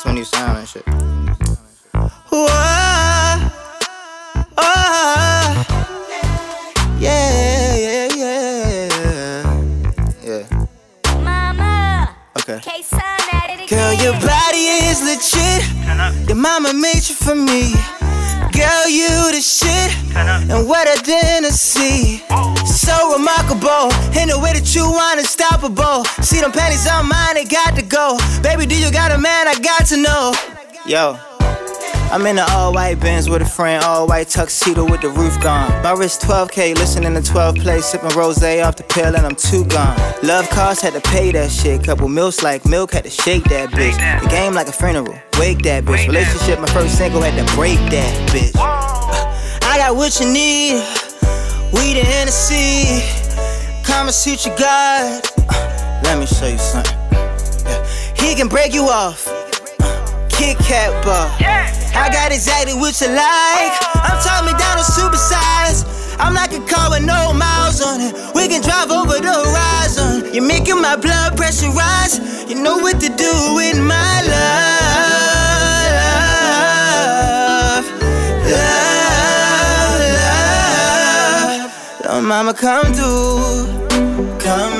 That's when you sound and shit. Whoa, oh, yeah, yeah, yeah, Yeah. Mama. Okay. K-Sun at it Girl, your body is legit. Your mama made you for me. Girl, you the shit. And what I didn't see. So remarkable. In the way that you want unstoppable. See them panties on mine, they got to Baby, do you got a man? I got to know. Yo. I'm in the all white Benz with a friend, all white tuxedo with the roof gone. My wrist 12K, listening to 12 play, sipping rose off the pill, and I'm too gone. Love cost had to pay that shit. Couple milks like milk had to shake that bitch. The game like a funeral, wake that bitch. Relationship, my first single had to break that bitch. I got what you need, weed and Hennessy. Kama suit you God. Let me show you something. He can break you off. Kit Kat bar. I got exactly what you like. I'm talking down to supersize. I'm like a car with no miles on it. We can drive over the horizon. You're making my blood pressure rise. You know what to do with my love. Love, love. love. Little mama, come through. Come